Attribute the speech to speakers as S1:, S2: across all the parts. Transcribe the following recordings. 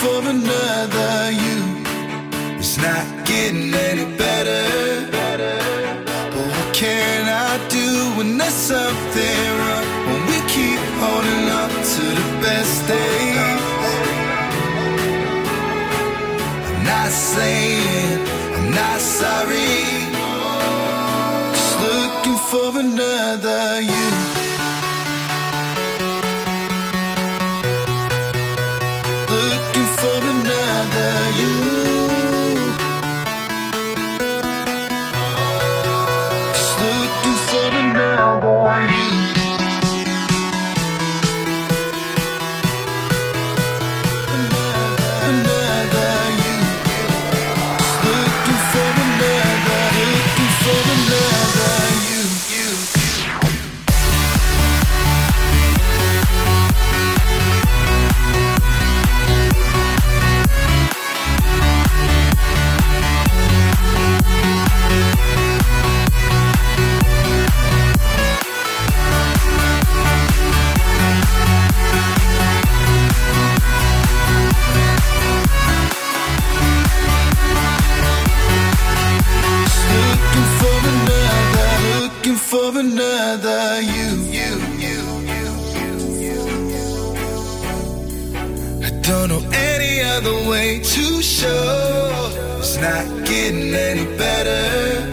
S1: for another you. It's not getting any better. But what can I do when there's something wrong? When we keep holding up to the best days. I'm not saying I'm not sorry. Just looking for another you. together way too sure. It's not getting any better.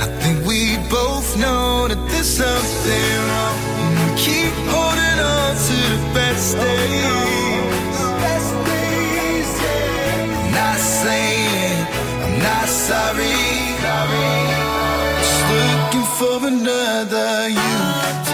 S1: I think we both know that there's something wrong. We keep holding on to the best days. I'm not saying I'm not sorry. Just looking for another you.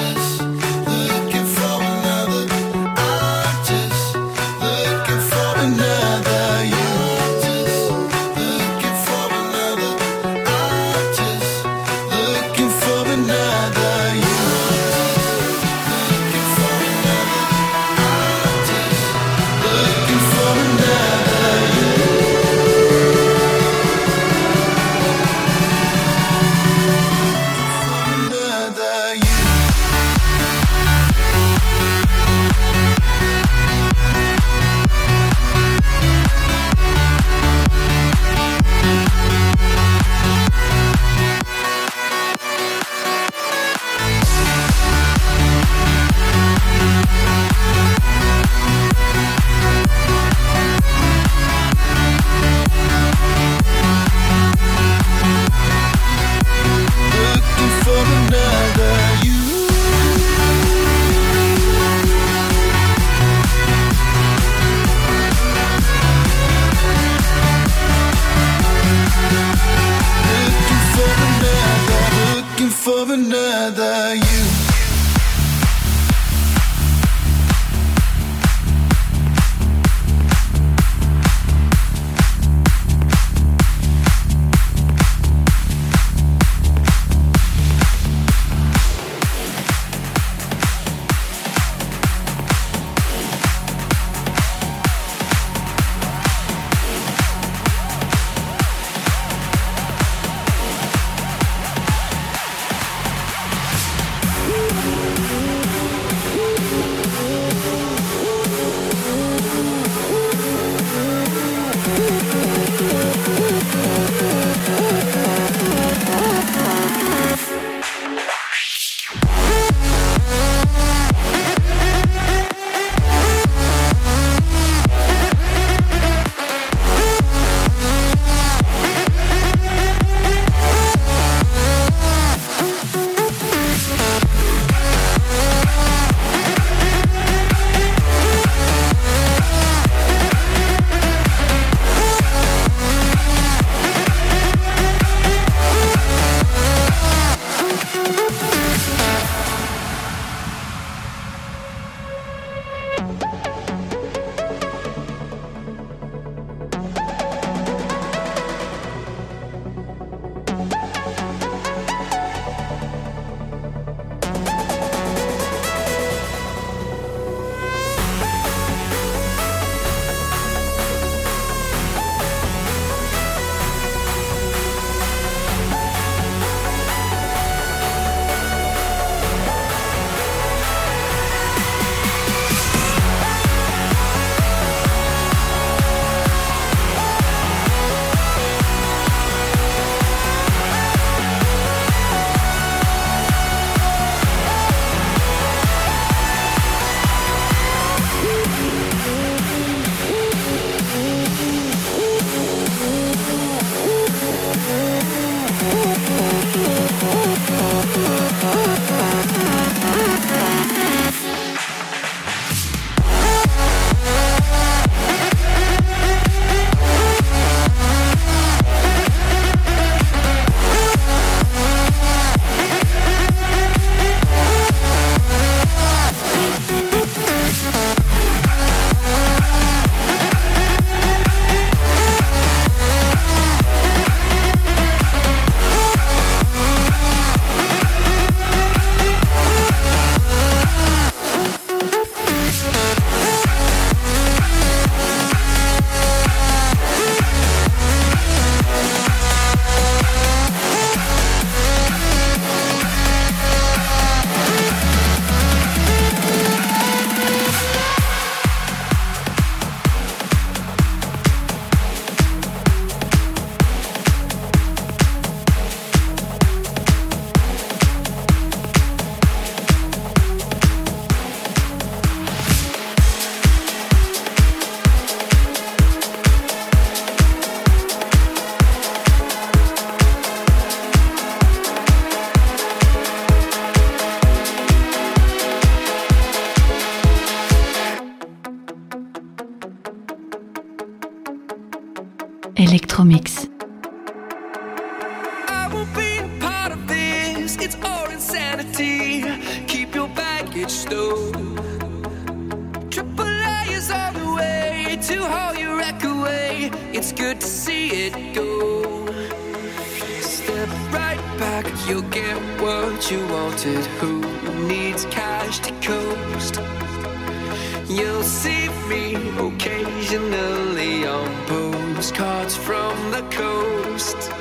S2: To haul your wreck away. It's good to see it go. Step right back, you'll get what you wanted. Who needs cash to coast? You'll see me occasionally on postcards from the coast.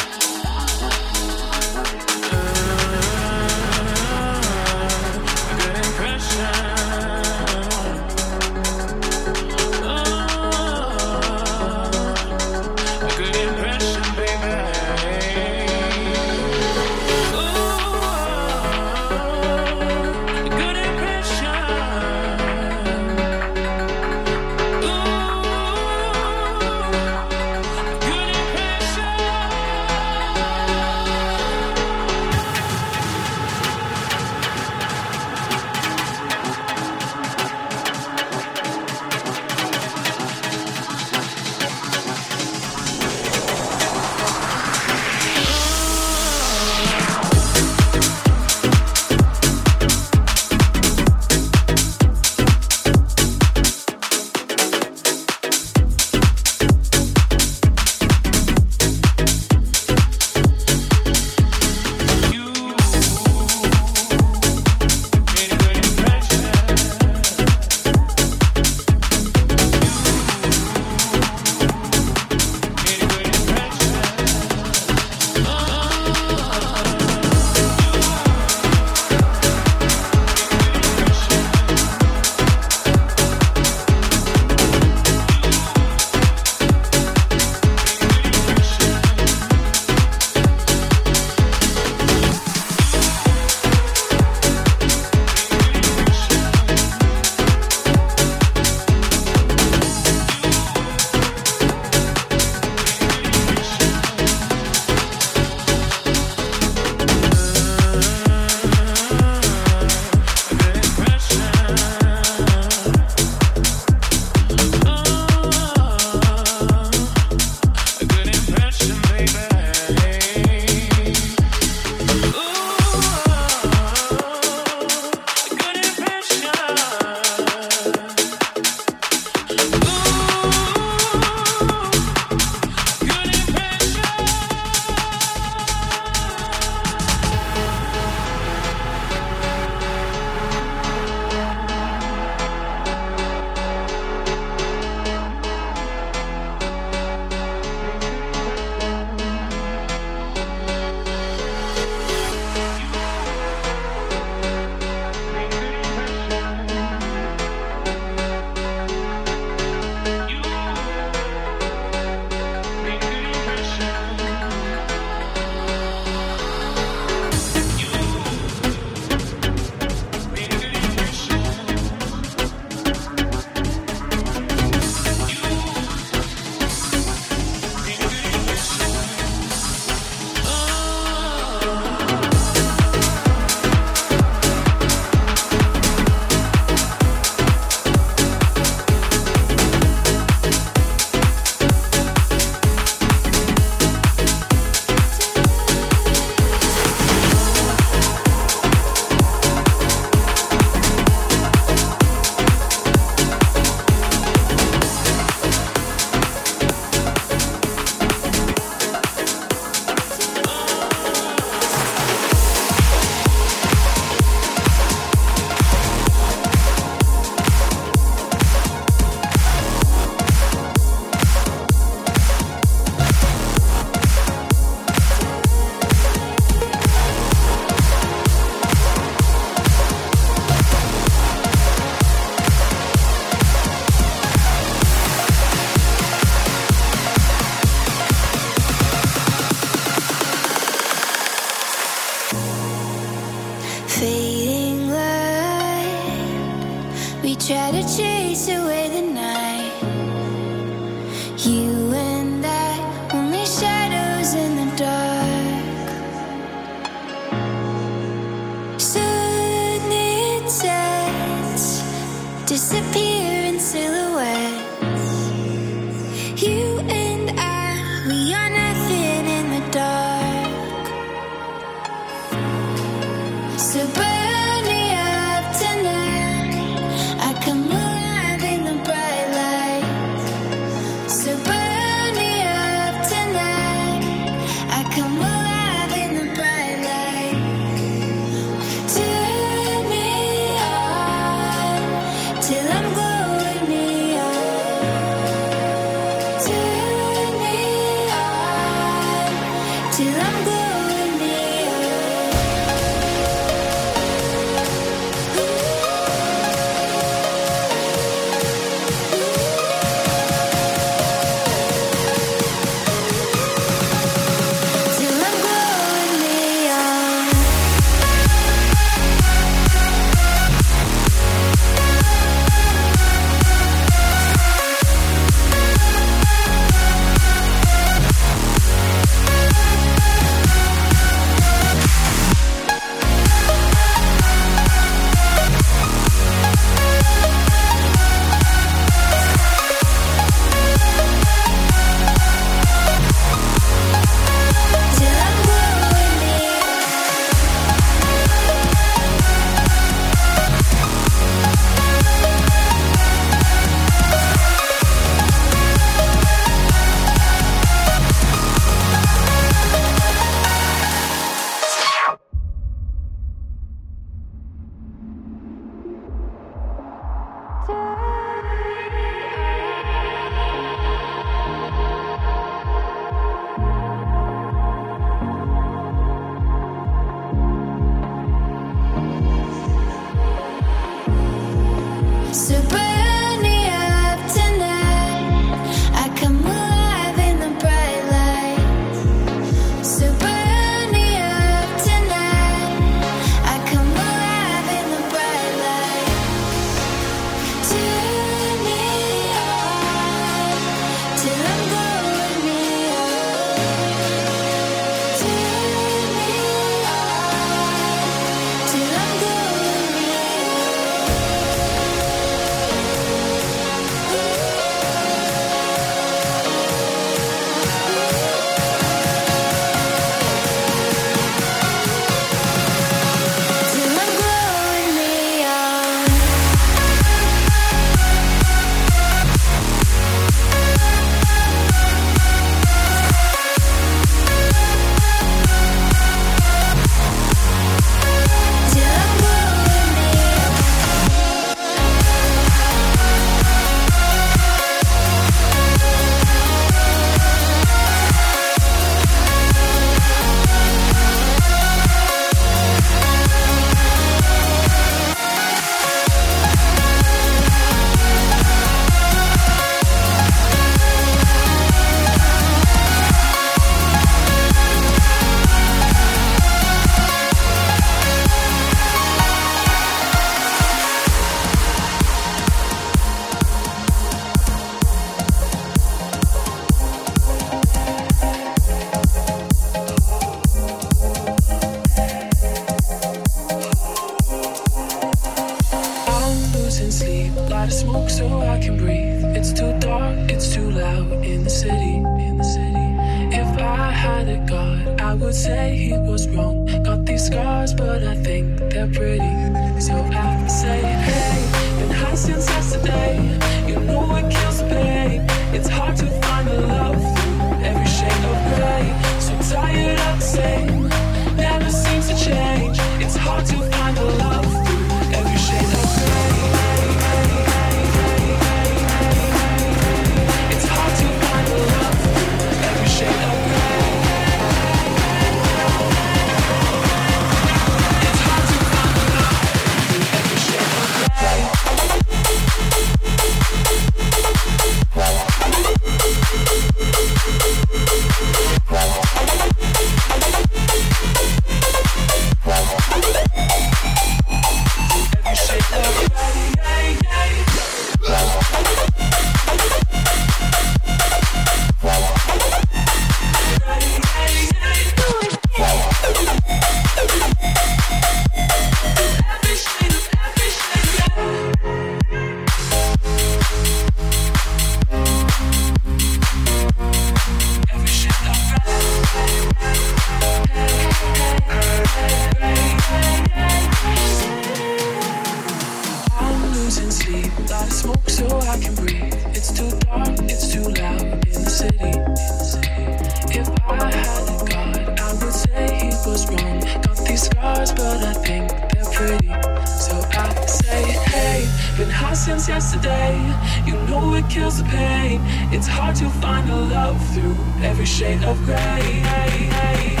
S3: Through every shade of gray.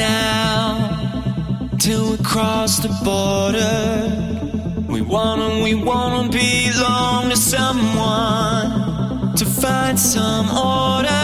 S2: now till we cross the border. We wanna, we wanna belong to someone to find some order.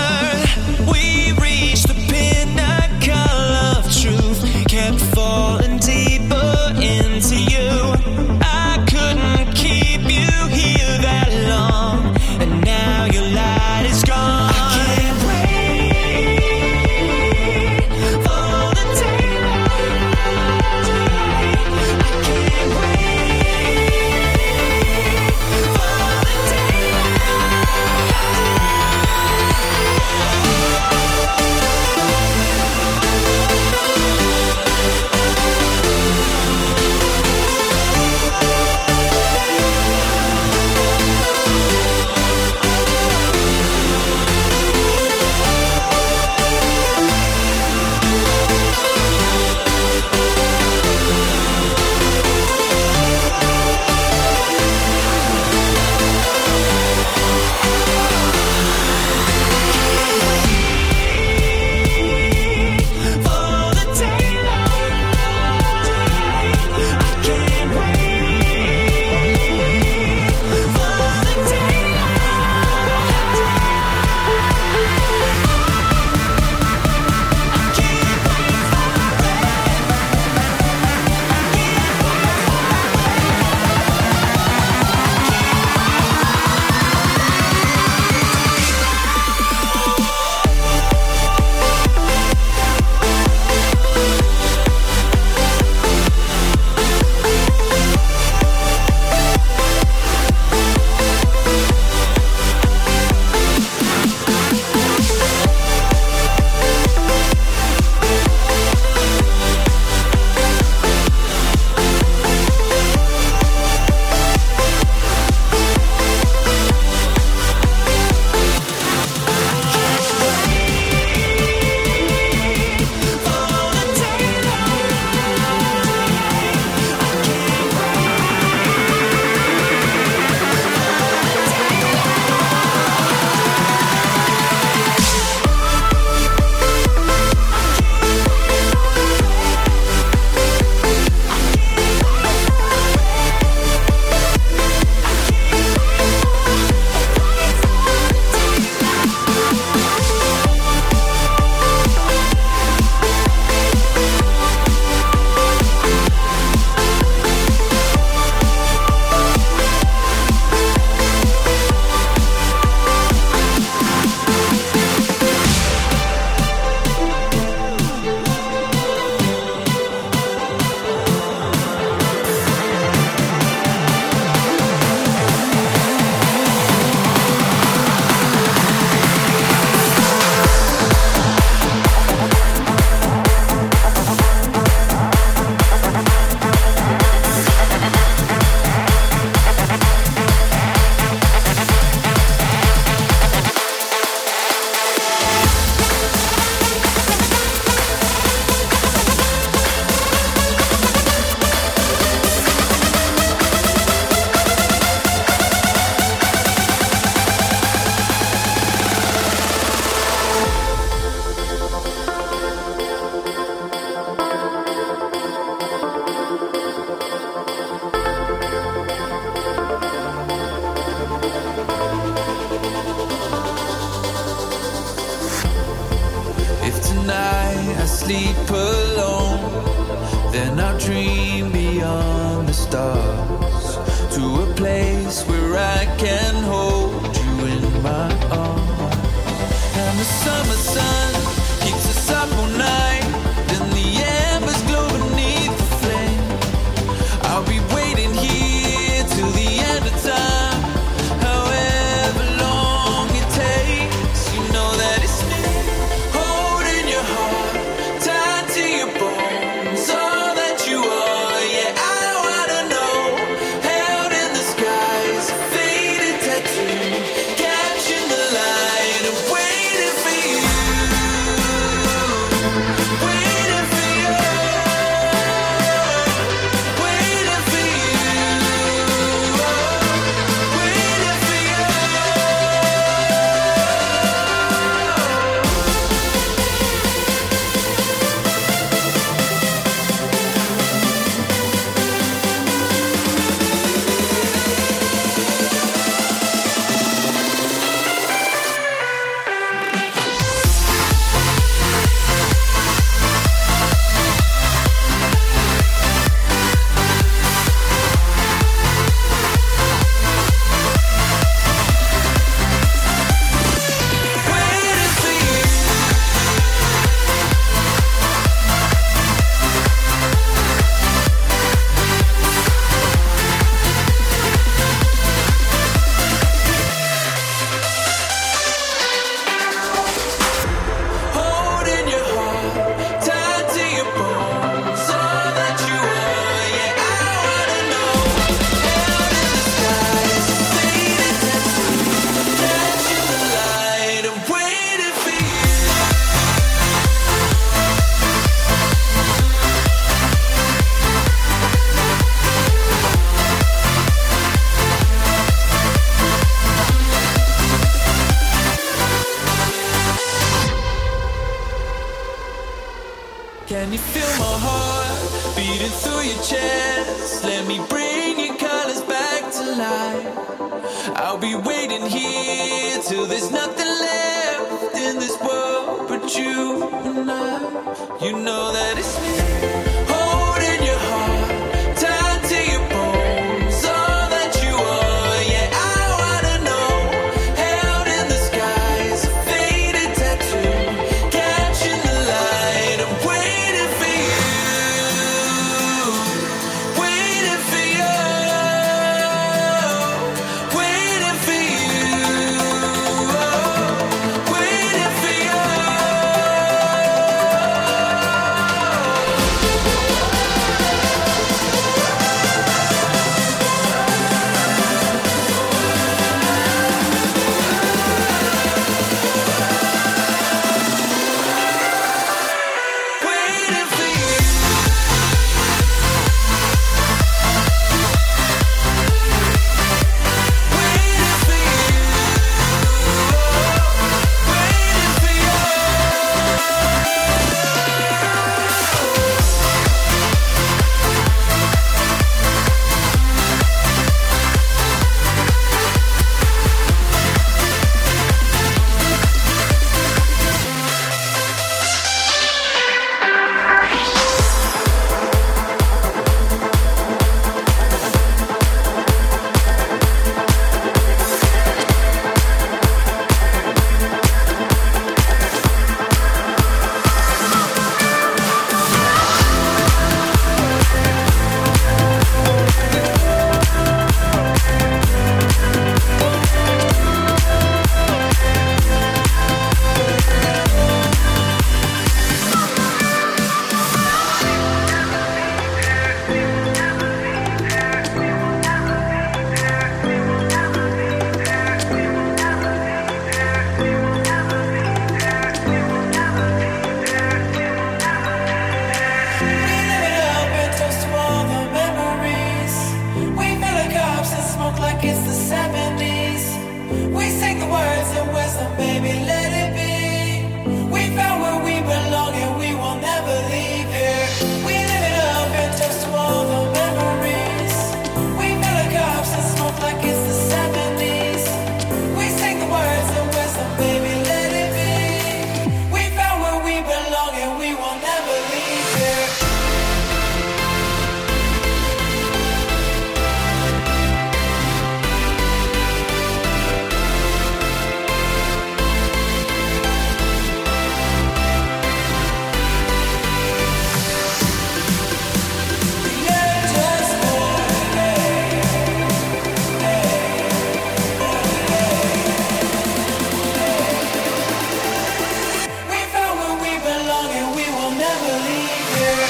S2: We'll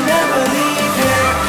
S2: never leave here.